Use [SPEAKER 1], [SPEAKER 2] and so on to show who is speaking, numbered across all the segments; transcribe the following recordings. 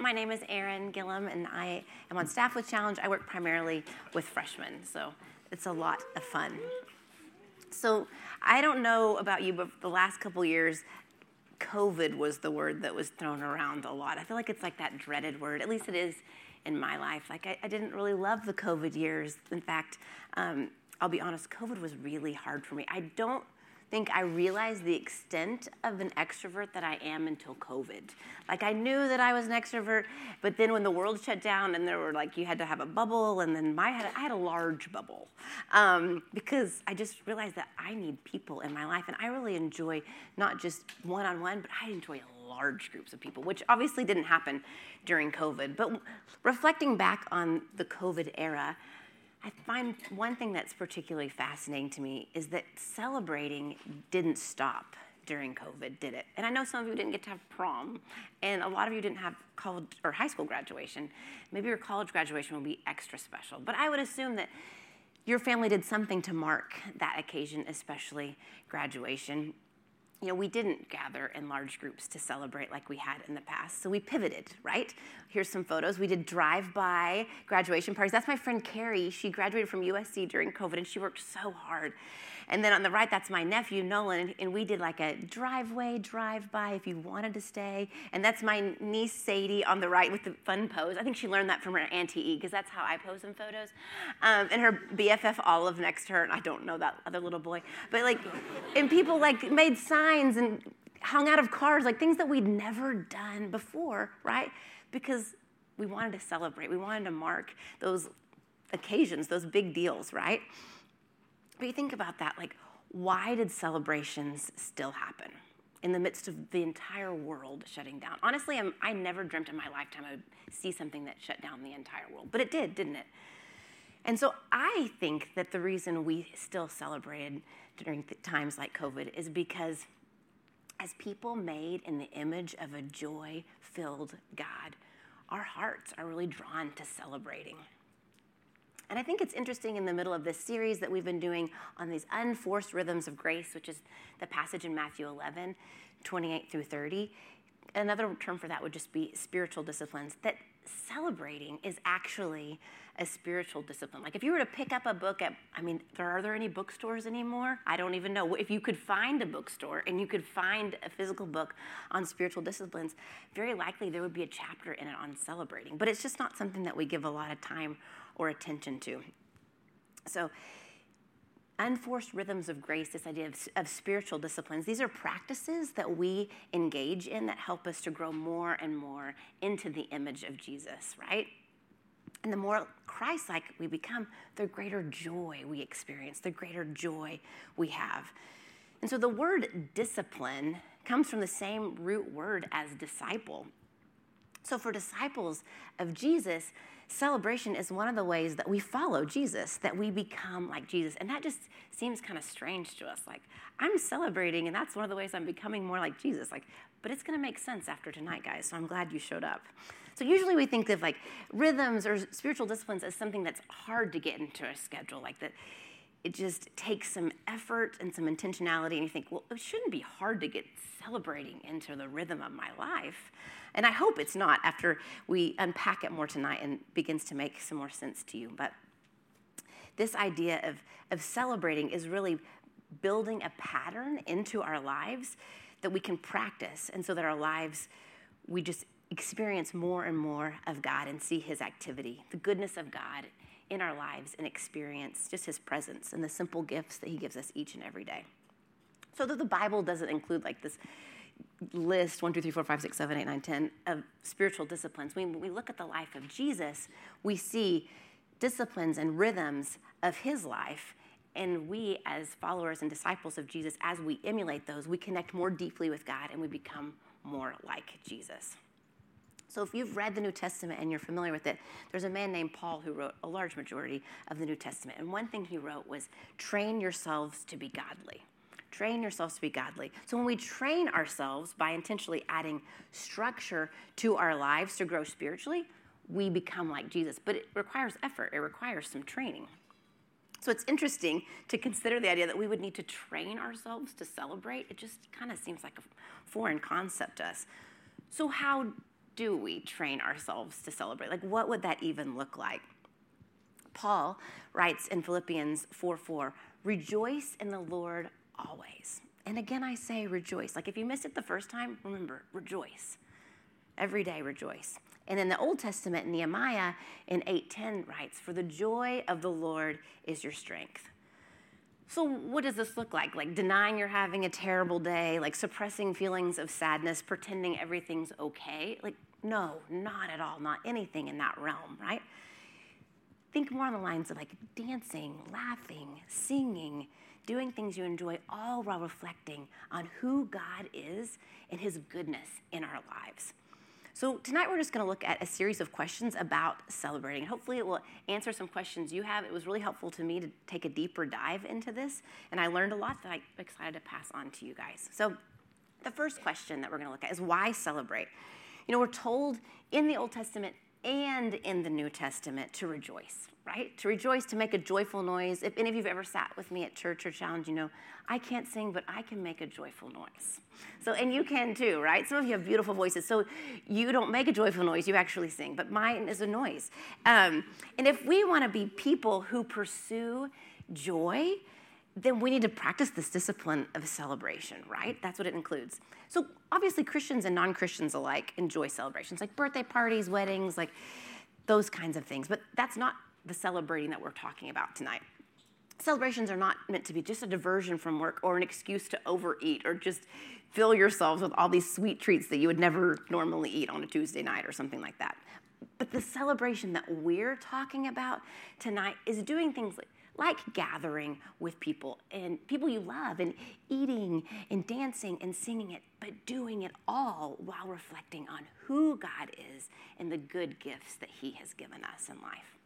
[SPEAKER 1] my name is Erin Gillum, and I am on staff with Challenge. I work primarily with freshmen, so it's a lot of fun. So I don't know about you, but the last couple years, COVID was the word that was thrown around a lot. I feel like it's like that dreaded word. At least it is in my life. Like I, I didn't really love the COVID years. In fact, um, I'll be honest, COVID was really hard for me. I don't think I realized the extent of an extrovert that I am until COVID. Like I knew that I was an extrovert, but then when the world shut down and there were like you had to have a bubble, and then my I had a large bubble um, because I just realized that I need people in my life, and I really enjoy not just one-on-one, but I enjoy large groups of people, which obviously didn't happen during COVID. But reflecting back on the COVID era, I find one thing that's particularly fascinating to me is that celebrating didn't stop during COVID, did it? And I know some of you didn't get to have prom, and a lot of you didn't have college or high school graduation. Maybe your college graduation will be extra special. But I would assume that your family did something to mark that occasion, especially graduation you know, we didn't gather in large groups to celebrate like we had in the past. So we pivoted, right? Here's some photos. We did drive by graduation parties. That's my friend Carrie. She graduated from USC during COVID and she worked so hard. And then on the right, that's my nephew, Nolan, and we did like a driveway drive by if you wanted to stay. And that's my niece, Sadie, on the right with the fun pose. I think she learned that from her Auntie E, because that's how I pose in photos. Um, and her BFF, Olive, next to her, and I don't know that other little boy. But like, and people like made signs and hung out of cars, like things that we'd never done before, right? Because we wanted to celebrate, we wanted to mark those occasions, those big deals, right? But you think about that, like, why did celebrations still happen in the midst of the entire world shutting down? Honestly, I'm, i never dreamt in my lifetime I would see something that shut down the entire world, but it did, didn't it? And so I think that the reason we still celebrated during times like COVID is because as people made in the image of a joy filled God, our hearts are really drawn to celebrating. And I think it's interesting in the middle of this series that we've been doing on these unforced rhythms of grace, which is the passage in Matthew 11, 28 through 30. Another term for that would just be spiritual disciplines, that celebrating is actually a spiritual discipline. Like if you were to pick up a book at, I mean, are there any bookstores anymore? I don't even know. If you could find a bookstore and you could find a physical book on spiritual disciplines, very likely there would be a chapter in it on celebrating. But it's just not something that we give a lot of time or attention to. So, unforced rhythms of grace, this idea of, of, spiritual disciplines, these are practices that we engage in that help us to grow more and more into the image of Jesus, right? And the more Christ like we become, the greater joy we experience, the greater joy we have. And so the word discipline comes from the same root word as disciple. So for disciples of Jesus, celebration is one of the ways that we follow Jesus, that we become like Jesus. And that just seems kind of strange to us. Like, I'm celebrating, and that's one of the ways I'm becoming more like Jesus. Like, but it's going to make sense after tonight, guys. So I'm glad you showed up. So usually we think of like rhythms or spiritual disciplines as something that's hard to get into a schedule, like that it just takes some effort and some intentionality. And you think, well, it shouldn't be hard to get celebrating into the rhythm of my life. And I hope it's not after we unpack it more tonight and begins to make some more sense to you. But this idea of, of celebrating is really building a pattern into our lives that we can practice, and so that our lives, we just experience more and more of God and see His activity, the goodness of God in our lives, and experience just His presence and the simple gifts that He gives us each and every day. So that the Bible doesn't include like this list 1, 2, 3, 4, 5, 6, 7, 8, 9, 10 of spiritual disciplines. When we look at the life of Jesus, we see disciplines and rhythms of his life. And we, as followers and disciples of Jesus, as we emulate those, we connect more deeply with God and we become more like Jesus. So, if you've read the New Testament and you're familiar with it, there's a man named Paul who wrote a large majority of the New Testament. And one thing he wrote was train yourselves to be godly. Train yourselves to be godly. So when we train ourselves by intentionally adding structure to our lives to grow spiritually, we become like Jesus. But it requires effort, it requires some training. So it's interesting to consider the idea that we would need to train ourselves to celebrate. It just kind of seems like a foreign concept to us. So, how do we train ourselves to celebrate? Like, what would that even look like? Paul writes in Philippians 4 4, rejoice in the Lord always. And again, I say rejoice. Like, if you missed it the first time, remember, rejoice. Every day, rejoice. And in the Old Testament, Nehemiah in 8:10 writes, "For the joy of the Lord is your strength." So, what does this look like? Like denying you're having a terrible day, like suppressing feelings of sadness, pretending everything's okay? Like, no, not at all, not anything in that realm, right? Think more on the lines of like dancing, laughing, singing, doing things you enjoy, all while reflecting on who God is and his goodness in our lives. So, tonight we're just going to look at a series of questions about celebrating. Hopefully, it will answer some questions you have. It was really helpful to me to take a deeper dive into this, and I learned a lot that I'm excited to pass on to you guys. So, the first question that we're going to look at is why celebrate? You know, we're told in the Old Testament and in the New Testament to rejoice, right? To rejoice, to make a joyful noise. If any of you have ever sat with me at church or challenge, you know, I can't sing, but I can make a joyful noise. So, and you can too, right? Some of you have beautiful voices. So you don't make a joyful noise, you actually sing, but mine is a noise. Um, and if we want to be people who pursue joy, then we need to practice this discipline of celebration, right? That's what it includes. So obviously, Christians and non Christians alike enjoy celebrations, like birthday parties, weddings, like those kinds of things. But that's not the celebrating that we're talking about tonight. Celebrations are not meant to be just a diversion from work or an excuse to overeat or just fill yourselves with all these sweet treats that you would never normally eat on a Tuesday night or something like that. But the celebration that we're talking about tonight is doing things like like gathering with people and people you love and eating and dancing and singing it, but doing it all while reflecting on who God is and the good gifts that He has given us in life.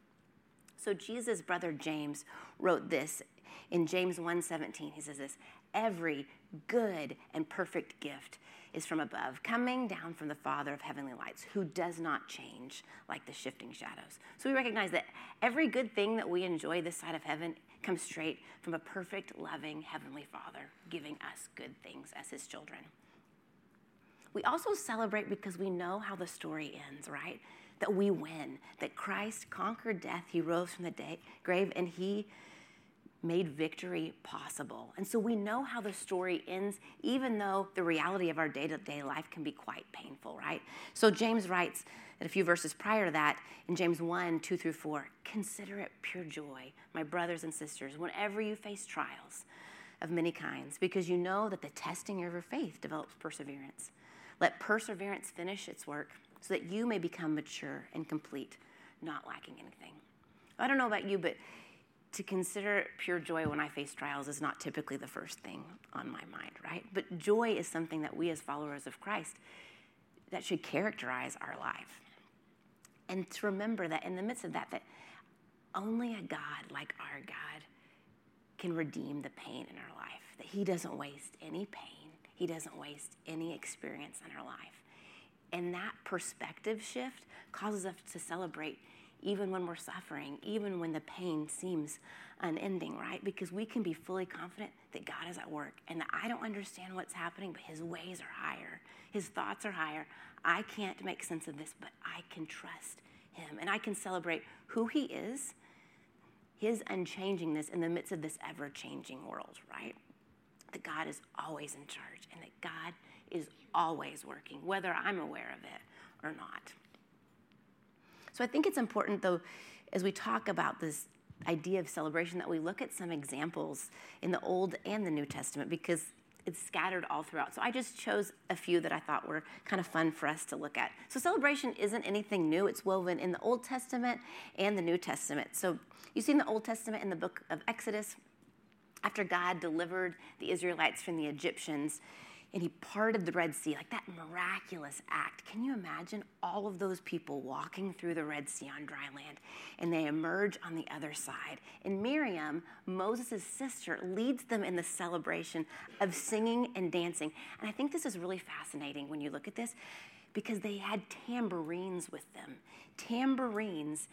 [SPEAKER 1] So Jesus' brother James wrote this in James 1:17. He says this, every good and perfect gift is from above, coming down from the Father of heavenly lights, who does not change like the shifting shadows. So we recognize that every good thing that we enjoy this side of heaven comes straight from a perfect, loving Heavenly Father, giving us good things as His children. We also celebrate because we know how the story ends, right? That we win, that Christ conquered death, He rose from the day, grave, and He made victory possible. And so we know how the story ends, even though the reality of our day to day life can be quite painful, right? So James writes that a few verses prior to that, in James 1 2 through 4, consider it pure joy, my brothers and sisters, whenever you face trials of many kinds, because you know that the testing of your faith develops perseverance. Let perseverance finish its work so that you may become mature and complete, not lacking anything. I don't know about you, but to consider pure joy when I face trials is not typically the first thing on my mind, right? But joy is something that we as followers of Christ that should characterize our life. And to remember that in the midst of that, that only a God like our God can redeem the pain in our life, that He doesn't waste any pain, He doesn't waste any experience in our life. And that perspective shift causes us to celebrate even when we're suffering, even when the pain seems unending, right? Because we can be fully confident that God is at work and that I don't understand what's happening, but His ways are higher, His thoughts are higher. I can't make sense of this, but I can trust Him and I can celebrate who He is, His unchangingness in the midst of this ever changing world, right? That God is always in charge and that God is always working, whether I'm aware of it or not. So I think it's important, though, as we talk about this idea of celebration, that we look at some examples in the Old and the New Testament because it's scattered all throughout. So I just chose a few that I thought were kind of fun for us to look at. So celebration isn't anything new, it's woven in the Old Testament and the New Testament. So you see in the Old Testament in the book of Exodus, after God delivered the Israelites from the Egyptians, and he parted the Red Sea, like that miraculous act. Can you imagine all of those people walking through the Red Sea on dry land and they emerge on the other side? And Miriam, Moses' sister, leads them in the celebration of singing and dancing. And I think this is really fascinating when you look at this because they had tambourines with them, tambourines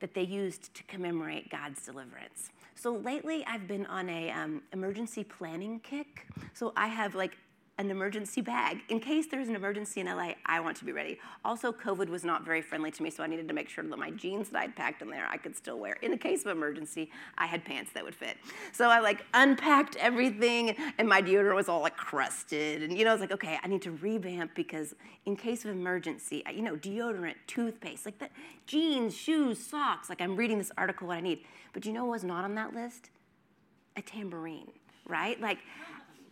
[SPEAKER 1] that they used to commemorate God's deliverance. So lately, I've been on a um, emergency planning kick. So I have like an emergency bag in case there's an emergency in LA. I want to be ready. Also, COVID was not very friendly to me, so I needed to make sure that my jeans that I'd packed in there I could still wear. In the case of emergency, I had pants that would fit. So I like unpacked everything, and my deodorant was all like crusted. And you know, I was like, okay, I need to revamp because in case of emergency, you know, deodorant, toothpaste, like the jeans, shoes, socks. Like I'm reading this article, what I need. But you know what was not on that list? A tambourine, right? Like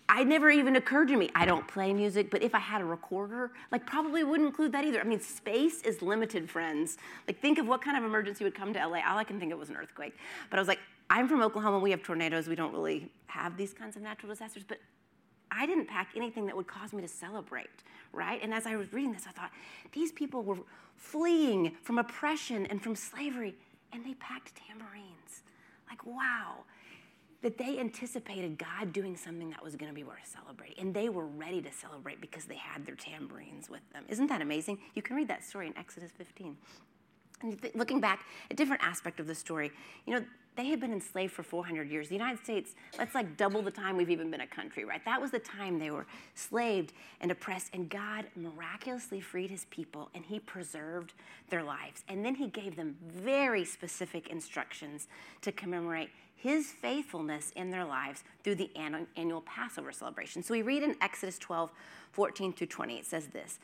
[SPEAKER 1] I never even occurred to me. I don't play music, but if I had a recorder, like probably wouldn't include that either. I mean, space is limited, friends. Like think of what kind of emergency would come to LA. All I can think of was an earthquake. But I was like, I'm from Oklahoma. We have tornadoes. We don't really have these kinds of natural disasters. But I didn't pack anything that would cause me to celebrate, right? And as I was reading this, I thought, these people were fleeing from oppression and from slavery, and they packed tambourines. Like, wow that they anticipated God doing something that was going to be worth celebrating. And they were ready to celebrate because they had their tambourines with them. Isn't that amazing? You can read that story in Exodus 15. Looking back, a different aspect of the story, you know, they had been enslaved for 400 years. The United States, that's like double the time we've even been a country, right? That was the time they were slaved and oppressed, and God miraculously freed his people and he preserved their lives. And then he gave them very specific instructions to commemorate his faithfulness in their lives through the annual Passover celebration. So we read in Exodus 12, 14 through 20, it says this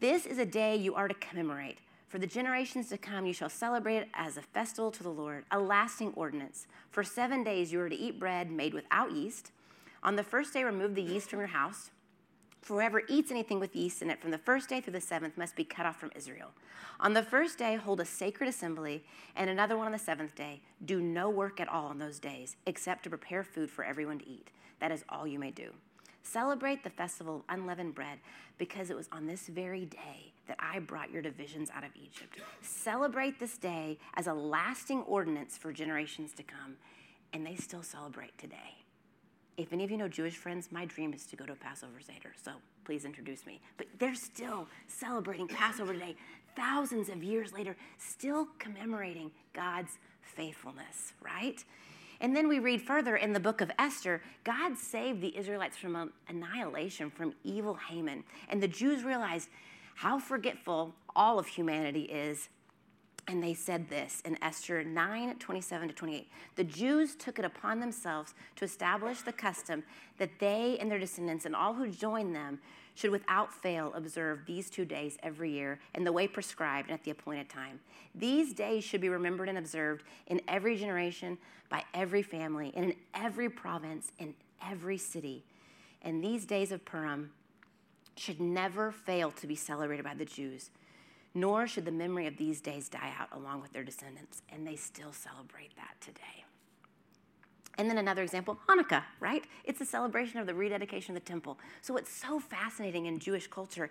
[SPEAKER 1] This is a day you are to commemorate. For the generations to come, you shall celebrate it as a festival to the Lord, a lasting ordinance. For seven days you are to eat bread made without yeast. On the first day, remove the yeast from your house. For whoever eats anything with yeast in it from the first day through the seventh must be cut off from Israel. On the first day, hold a sacred assembly, and another one on the seventh day. Do no work at all on those days, except to prepare food for everyone to eat. That is all you may do. Celebrate the festival of unleavened bread, because it was on this very day that I brought your divisions out of Egypt. Celebrate this day as a lasting ordinance for generations to come, and they still celebrate today. If any of you know Jewish friends, my dream is to go to a Passover Seder, so please introduce me. But they're still celebrating Passover today, thousands of years later, still commemorating God's faithfulness, right? And then we read further in the book of Esther, God saved the Israelites from annihilation from evil Haman. And the Jews realized how forgetful all of humanity is and they said this in Esther 9 27 to 28. The Jews took it upon themselves to establish the custom that they and their descendants and all who join them should without fail observe these two days every year in the way prescribed and at the appointed time. These days should be remembered and observed in every generation, by every family, and in every province, in every city. And these days of Purim should never fail to be celebrated by the Jews nor should the memory of these days die out along with their descendants. And they still celebrate that today. And then another example, Hanukkah, right? It's a celebration of the rededication of the temple. So, what's so fascinating in Jewish culture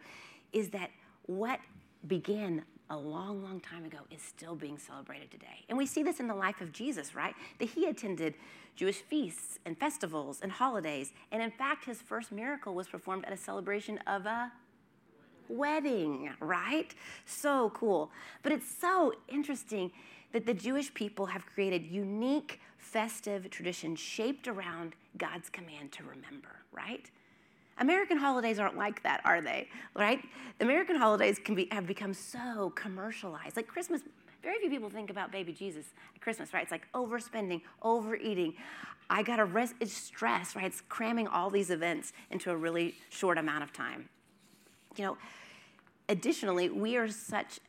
[SPEAKER 1] is that what began a long, long time ago is still being celebrated today. And we see this in the life of Jesus, right? That he attended Jewish feasts and festivals and holidays. And in fact, his first miracle was performed at a celebration of a wedding, right? So cool. But it's so interesting that the Jewish people have created unique festive tradition shaped around God's command to remember, right? American holidays aren't like that, are they? Right? American holidays can be have become so commercialized. Like Christmas, very few people think about baby Jesus at Christmas, right? It's like overspending, overeating. I got to rest, it's stress, right? It's cramming all these events into a really short amount of time. You know, additionally, we are such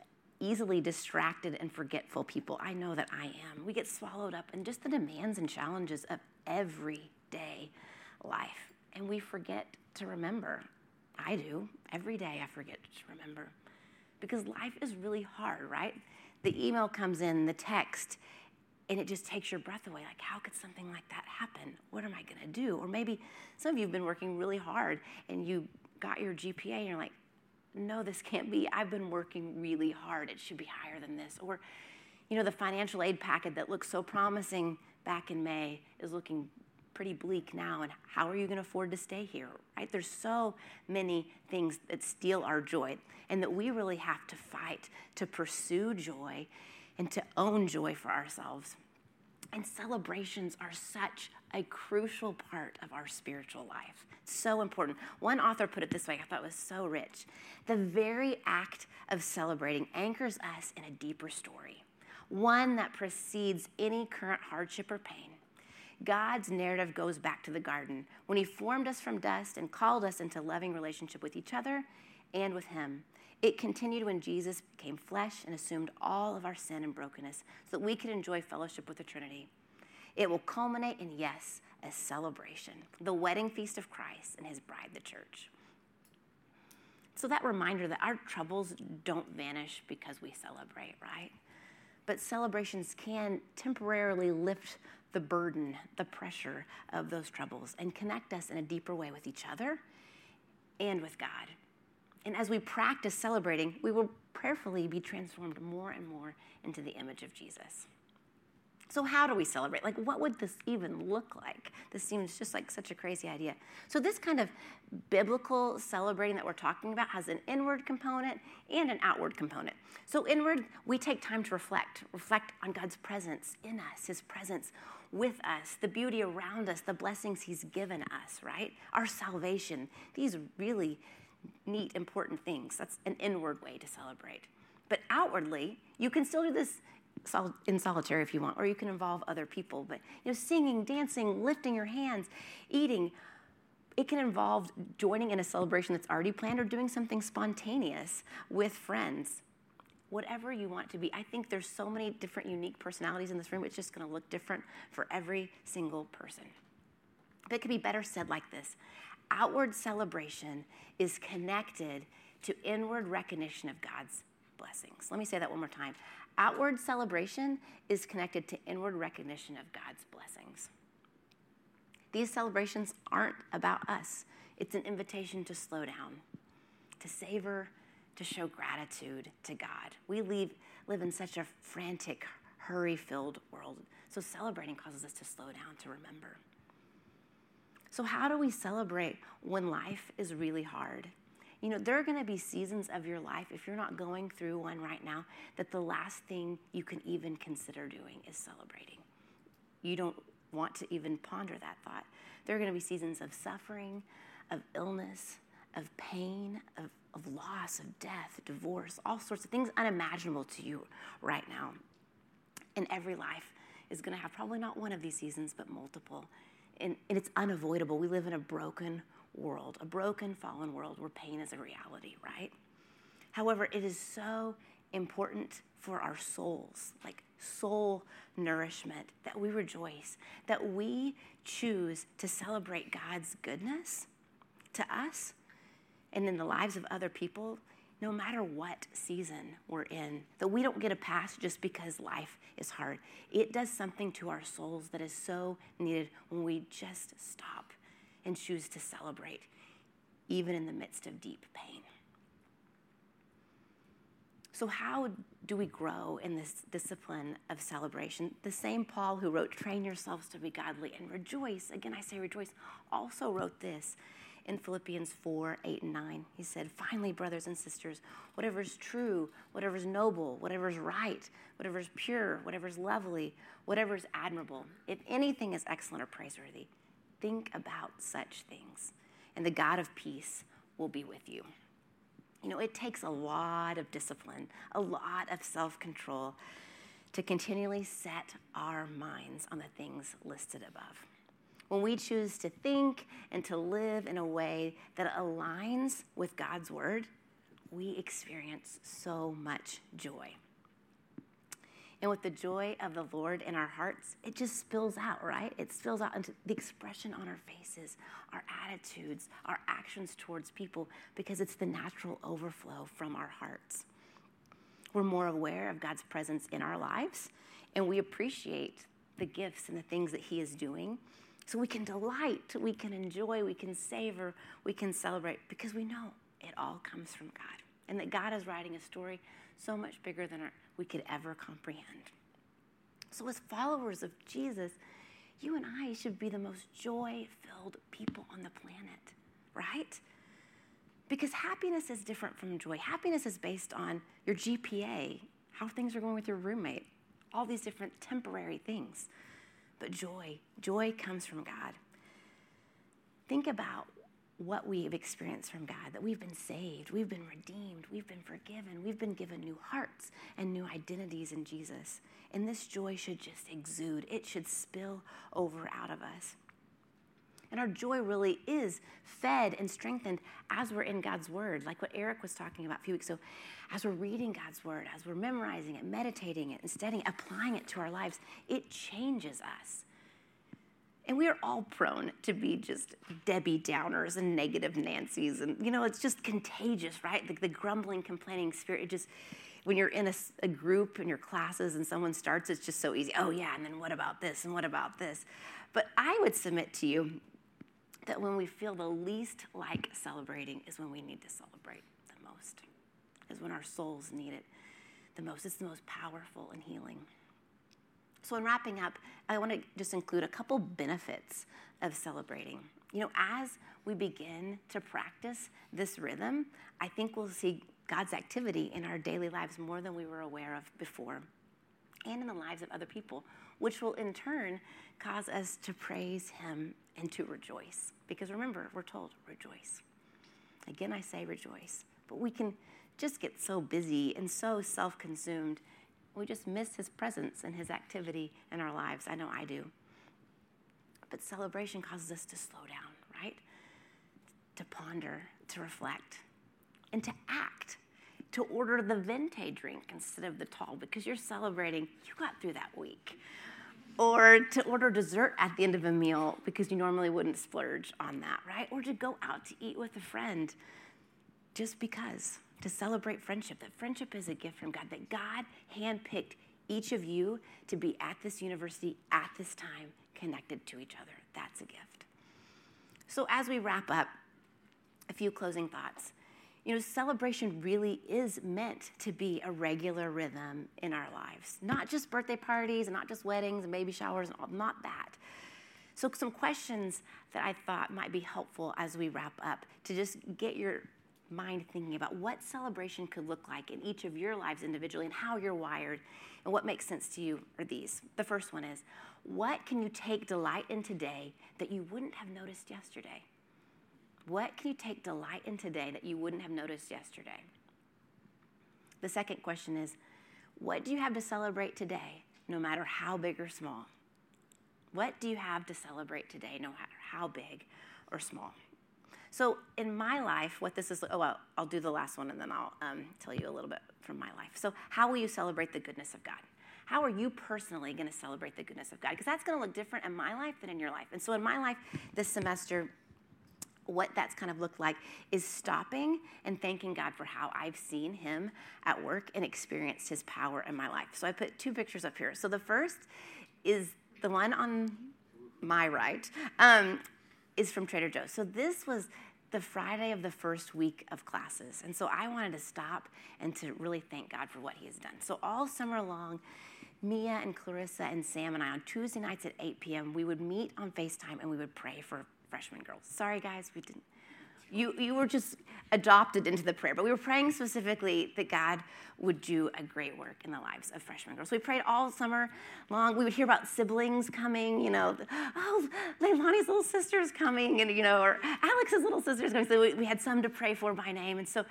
[SPEAKER 1] easily distracted and forgetful people. I know that I am. We get swallowed up in just the demands and challenges of everyday life, and we forget to remember. I do. Every day I forget to remember because life is really hard, right? The email comes in, the text, and it just takes your breath away. Like, how could something like that happen? What am I going to do? Or maybe some of you have been working really hard and you got your GPA and you're like, no, this can't be. I've been working really hard. It should be higher than this. Or, you know, the financial aid packet that looked so promising back in May is looking pretty bleak now. And how are you going to afford to stay here? Right? There's so many things that steal our joy, and that we really have to fight to pursue joy and to own joy for ourselves. And celebrations are such a crucial part of our spiritual life. So important. One author put it this way, I thought it was so rich. The very act of celebrating anchors us in a deeper story, one that precedes any current hardship or pain. God's narrative goes back to the garden when He formed us from dust and called us into loving relationship with each other and with Him. It continued when Jesus became flesh and assumed all of our sin and brokenness so that we could enjoy fellowship with the Trinity. It will culminate in, yes, a celebration, the wedding feast of Christ and his bride, the church. So, that reminder that our troubles don't vanish because we celebrate, right? But celebrations can temporarily lift the burden, the pressure of those troubles, and connect us in a deeper way with each other and with God. And as we practice celebrating, we will prayerfully be transformed more and more into the image of Jesus. So, how do we celebrate? Like, what would this even look like? This seems just like such a crazy idea. So, this kind of biblical celebrating that we're talking about has an inward component and an outward component. So, inward, we take time to reflect, reflect on God's presence in us, His presence with us, the beauty around us, the blessings He's given us, right? Our salvation, these really neat, important things. That's an inward way to celebrate. But outwardly, you can still do this in solitary if you want, or you can involve other people. But you know, singing, dancing, lifting your hands, eating, it can involve joining in a celebration that's already planned or doing something spontaneous with friends. Whatever you want to be. I think there's so many different unique personalities in this room. It's just going to look different for every single person. But it could be better said like this outward celebration is connected to inward recognition of God's blessings. Let me say that one more time. Outward celebration is connected to inward recognition of God's blessings. These celebrations aren't about us, it's an invitation to slow down, to savor, to show gratitude to God. We live, live in such a frantic, hurry filled world. So celebrating causes us to slow down, to remember. So, how do we celebrate when life is really hard? You know, there are going to be seasons of your life, if you're not going through one right now, that the last thing you can even consider doing is celebrating. You don't want to even ponder that thought. There are going to be seasons of suffering, of illness, of pain, of, of loss, of death, divorce, all sorts of things unimaginable to you right now. And every life is going to have probably not one of these seasons, but multiple. And, and it's unavoidable. We live in a broken world, a broken, fallen world where pain is a reality, right? However, it is so important for our souls, like soul nourishment, that we rejoice, that we choose to celebrate God's goodness to us and in the lives of other people, no matter what season we're in, that we don't get a pass just because life is hard. It does something to our souls that is so needed when we just stop and choose to celebrate, even in the midst of deep pain. So, how do we grow in this discipline of celebration? The same Paul who wrote, Train yourselves to be godly and rejoice, again, I say rejoice, also wrote this in Philippians 4 8 and 9. He said, Finally, brothers and sisters, whatever is true, whatever is noble, whatever is right, whatever is pure, whatever is lovely, whatever is admirable, if anything is excellent or praiseworthy, think about such things, and the God of peace will be with you. You know, it takes a lot of discipline, a lot of self control to continually set our minds on the things listed above. When we choose to think and to live in a way that aligns with God's word, we experience so much joy. And with the joy of the Lord in our hearts, it just spills out, right? It spills out into the expression on our faces, our attitudes, our actions towards people, because it's the natural overflow from our hearts. We're more aware of God's presence in our lives, and we appreciate the gifts and the things that He is doing. So we can delight, we can enjoy, we can savor, we can celebrate, because we know it all comes from God, and that God is writing a story so much bigger than our, we could ever comprehend. So, as followers of Jesus, you and I should be the most joy filled people on the planet, right? Because happiness is different from joy. Happiness is based on your GPA, how things are going with your roommate, all these different temporary things. But joy. Joy comes from God. Think about what we've experienced from God that we've been saved, we've been redeemed, we've been forgiven, we've been given new hearts and new identities in Jesus. And this joy should just exude, it should spill over out of us. And our joy really is fed and strengthened as we're in God's Word, like what Eric was talking about a few weeks ago. As we're reading God's Word, as we're memorizing it, meditating it, and studying, applying it to our lives, it changes us. And we are all prone to be just Debbie Downers and negative Nancy's. And, you know, it's just contagious, right? The, the grumbling, complaining spirit. It just, when you're in a, a, group in your classes and someone starts, it's just so easy. Oh, yeah, and then what about this? And what about this? But I would submit to you that when we feel the least like celebrating is when we need to celebrate the most, is when our souls need it the most. It's the most powerful and healing. So, in wrapping up, I want to just include a couple benefits of celebrating. You know, as we begin to practice this rhythm, I think we'll see God's activity in our daily lives more than we were aware of before, and in the lives of other people, which will in turn cause us to praise Him and to rejoice. Because remember, we're told, rejoice. Again, I say rejoice. But we can just get so busy and so self consumed we just miss his presence and his activity in our lives. I know I do. But celebration causes us to slow down, right? To ponder, to reflect, and to act, to order the venti drink instead of the tall because you're celebrating you got through that week. Or to order dessert at the end of a meal because you normally wouldn't splurge on that, right? Or to go out to eat with a friend just because to celebrate friendship, that friendship is a gift from God, that God handpicked each of you to be at this university at this time connected to each other. That's a gift. So, as we wrap up, a few closing thoughts. You know, celebration really is meant to be a regular rhythm in our lives, not just birthday parties and not just weddings and baby showers and all, not that. So, some questions that I thought might be helpful as we wrap up to just get your mind thinking about what celebration could look like in each of your lives individually and how you're wired and what makes sense to you are these. The first one is what can you take delight in today that you wouldn't have noticed yesterday? What can you take delight in today that you wouldn't have noticed yesterday? The second question is what do you have to celebrate today, no matter how big or small? What do you have to celebrate today, no matter how big or small? So in my life, what this is, oh, well, I'll do the last one and then I'll um, tell you a little bit from my life. So how will you celebrate the goodness of God? How are you personally going to celebrate the goodness of God? Because that's going to look different in my life than in your life. And so in my life this semester, what that's kind of looked like is stopping and thanking God for how I've seen Him at work and experienced His power in my life. So I put two pictures up here. So the first is the one on my right. Um, is from Trader Joe's. So this was the Friday of the first week of classes. And so I wanted to stop and to really thank God for what He has done. So all summer long, Mia and Clarissa and Sam and I on Tuesday nights at 8 p.m., we would meet on FaceTime and we would pray for freshman girls. Sorry, guys, we didn't you, you were just adopted into the prayer. But we were praying specifically that God would do a great work in the lives of freshman girls. We prayed all summer long. We would hear about siblings coming, you know, oh, Leilani's little sister's coming, and, you know, or Alex's little sister's coming. So we, we had some to pray for by name. And so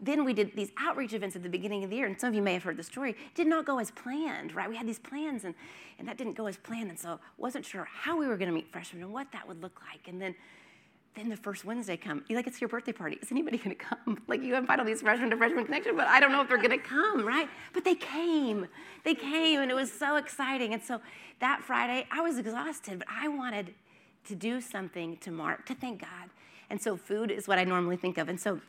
[SPEAKER 1] then we did these outreach events at the beginning of the year, and some of you may have heard the story, it did not go as planned, right? We had these plans, and, and that didn't go as planned, and so wasn't sure how we were going to meet freshmen and what that would look like. And then then the first Wednesday come. You like it's your birthday party. Is anybody going to come? Like you invite all these freshmen to freshman connection, but I don't know if they're going to come, right? But they came. They came, and it was so exciting. And so that Friday, I was exhausted, but I wanted to do something to mark to thank God. And so food is what I normally think of. And so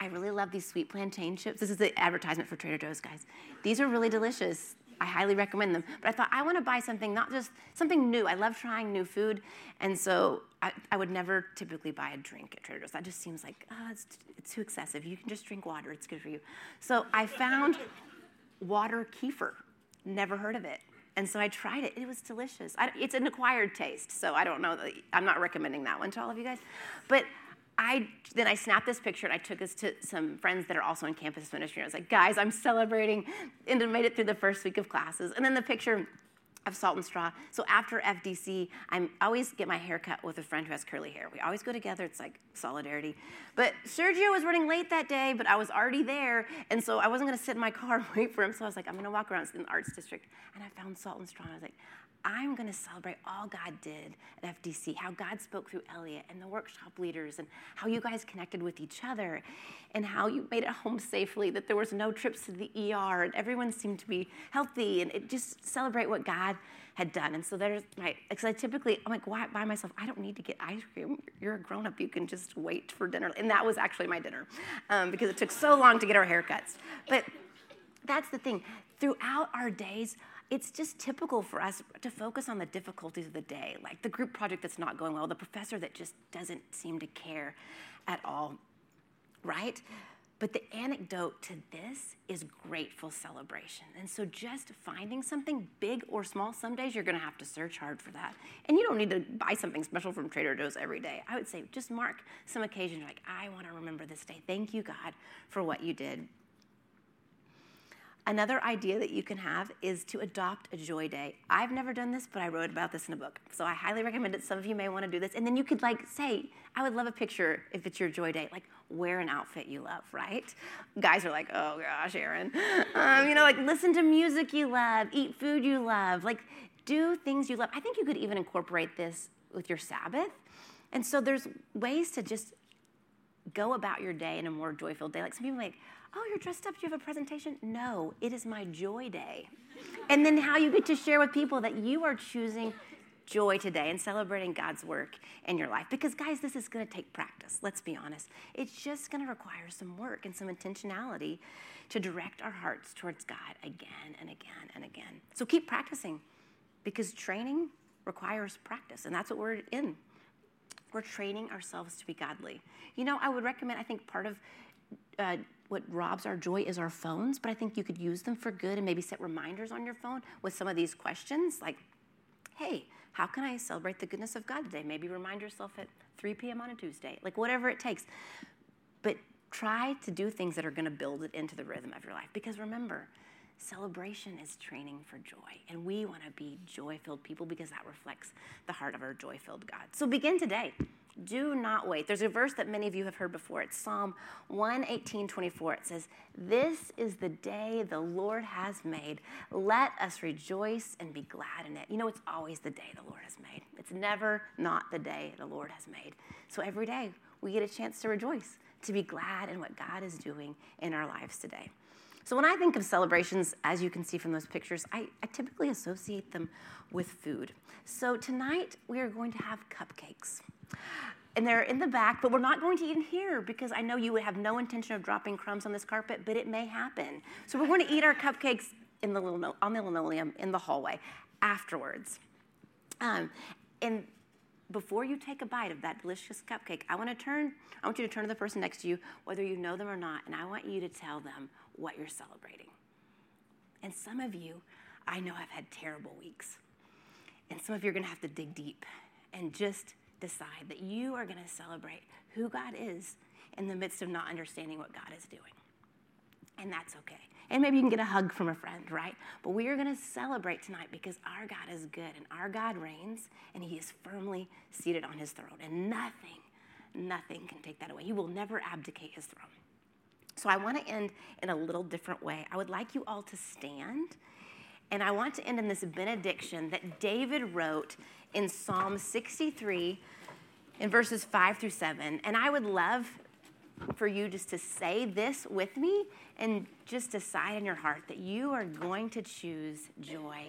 [SPEAKER 1] I really love these sweet plantain chips. This is the advertisement for Trader Joe's, guys. These are really delicious. I highly recommend them. But I thought I want to buy something, not just something new. I love trying new food. And so I, I would never typically buy a drink at Trader Joe's. That just seems like, oh, it's, it's too excessive. You can just drink water, it's good for you. So I found water kefir. Never heard of it. And so I tried it. It was delicious. I, it's an acquired taste, so I don't know. I'm not recommending that one to all of you guys. But I then I snapped this picture and I took this to some friends that are also in campus ministry. I was like, guys, I'm celebrating and I made it through the first week of classes. And then the picture of Salt and Straw. So after FDC, I always get my hair cut with a friend who has curly hair. We always go together. It's like solidarity. But Sergio was running late that day, but I was already there. And so I wasn't going to sit in my car and wait for him. So I was like, I'm going to walk around in the arts district. And I found Salt and Straw. And I was like, I'm going to celebrate all God did at FDC, how God spoke through Elliot and the workshop leaders, and how you guys connected with each other, and how you made it home safely, that there was no trips to the ER, and everyone seemed to be healthy, and it just celebrate what God had done. And so there's my, because I typically, I'm like, why by myself? I don't need to get ice cream. You're a grown up. You can just wait for dinner. And that was actually my dinner um, because it took so long to get our haircuts. But that's the thing. Throughout our days, it's just typical for us to focus on the difficulties of the day, like the group project that's not going well, the professor that just doesn't seem to care at all, right? But the anecdote to this is grateful celebration. And so just finding something big or small, some days you're gonna have to search hard for that. And you don't need to buy something special from Trader Joe's every day. I would say just mark some occasions like, I wanna remember this day. Thank you, God, for what you did. Another idea that you can have is to adopt a joy day. I've never done this, but I wrote about this in a book. So I highly recommend it. Some of you may want to do this. And then you could like say, I would love a picture if it's your joy day. Like wear an outfit you love, right? Guys are like, oh gosh, Erin. Um, you know, like listen to music you love, eat food you love, like do things you love. I think you could even incorporate this with your Sabbath. And so there's ways to just go about your day in a more joy-filled day. Like some people like, oh, you're dressed up, you have a presentation? No, it is my joy day. And then how you get to share with people that you are choosing joy today and celebrating God's work in your life. Because, guys, this is going to take practice, let's be honest. It's just going to require some work and some intentionality to direct our hearts towards God again and again and again. So keep practicing because training requires practice, and that's what we're in. We're training ourselves to be godly. You know, I would recommend, I think part of uh, what robs our joy is our phones, but I think you could use them for good and maybe set reminders on your phone with some of these questions like, hey, how can I celebrate the goodness of God today? Maybe remind yourself at 3 p.m. on a Tuesday, like whatever it takes. But try to do things that are going to build it into the rhythm of your life. Because remember, celebration is training for joy. And we want to be joy filled people because that reflects the heart of our joy filled God. So begin today. Do not wait. There's a verse that many of you have heard before. It's Psalm 118, 24. It says, This is the day the Lord has made. Let us rejoice and be glad in it. You know, it's always the day the Lord has made. It's never not the day the Lord has made. So every day we get a chance to rejoice, to be glad in what God is doing in our lives today. So when I think of celebrations, as you can see from those pictures, I, I typically associate them with food. So tonight we are going to have cupcakes and they're in the back, but we're not going to eat in here because I know you would have no intention of dropping crumbs on this carpet, but it may happen. So we're going to eat our cupcakes in the little, on the linoleum in the hallway afterwards. Um, and before you take a bite of that delicious cupcake, I want to turn. I want you to turn to the person next to you, whether you know them or not, and I want you to tell them what you're celebrating. And some of you, I know, have had terrible weeks, and some of you are going to have to dig deep and just decide that you are going to celebrate who God is in the midst of not understanding what God is doing. And that's okay. And maybe you can get a hug from a friend, right? But we are going to celebrate tonight because our God is good and our God reigns and he is firmly seated on his throne. And nothing, nothing can take that away. He will never abdicate his throne. So I want to end in a little different way. I would like you all to stand. And I want to end in this benediction that David wrote in Psalm 63 in verses 5 through 7. And I would love for you just to say this with me and just decide in your heart that you are going to choose joy.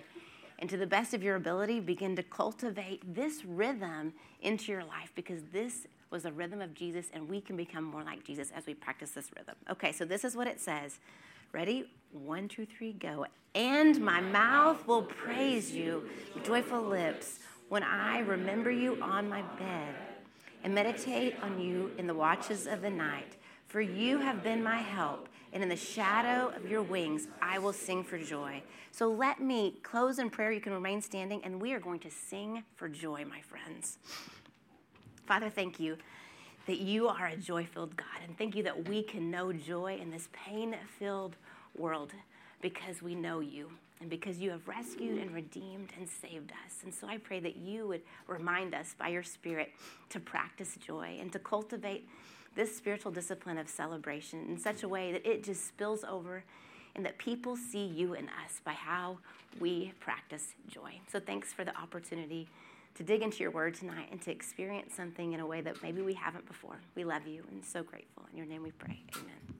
[SPEAKER 1] And to the best of your ability, begin to cultivate this rhythm into your life because this was the rhythm of Jesus, and we can become more like Jesus as we practice this rhythm. Okay, so this is what it says. Ready? One, two, three, go. And my mouth will praise you, joyful lips when I remember you on my bed and meditate on you in the watches of the night. For you have been my help, and in the shadow of your wings I will sing for joy. So let me close in prayer. You can remain standing, and we are going to sing for joy, my friends. Father, thank you that you are a joy filled God, and thank you that we can know joy in this pain filled world because we know you and because you have rescued and redeemed and saved us. And so I pray that you would remind us by your Spirit to practice joy and to cultivate this spiritual discipline of celebration in such a way that it just spills over and that people see you in us by how we practice joy. So thanks for the opportunity to dig into your word tonight and to experience something in a way that maybe we haven't before. We love you and so grateful. In your name we pray. Amen.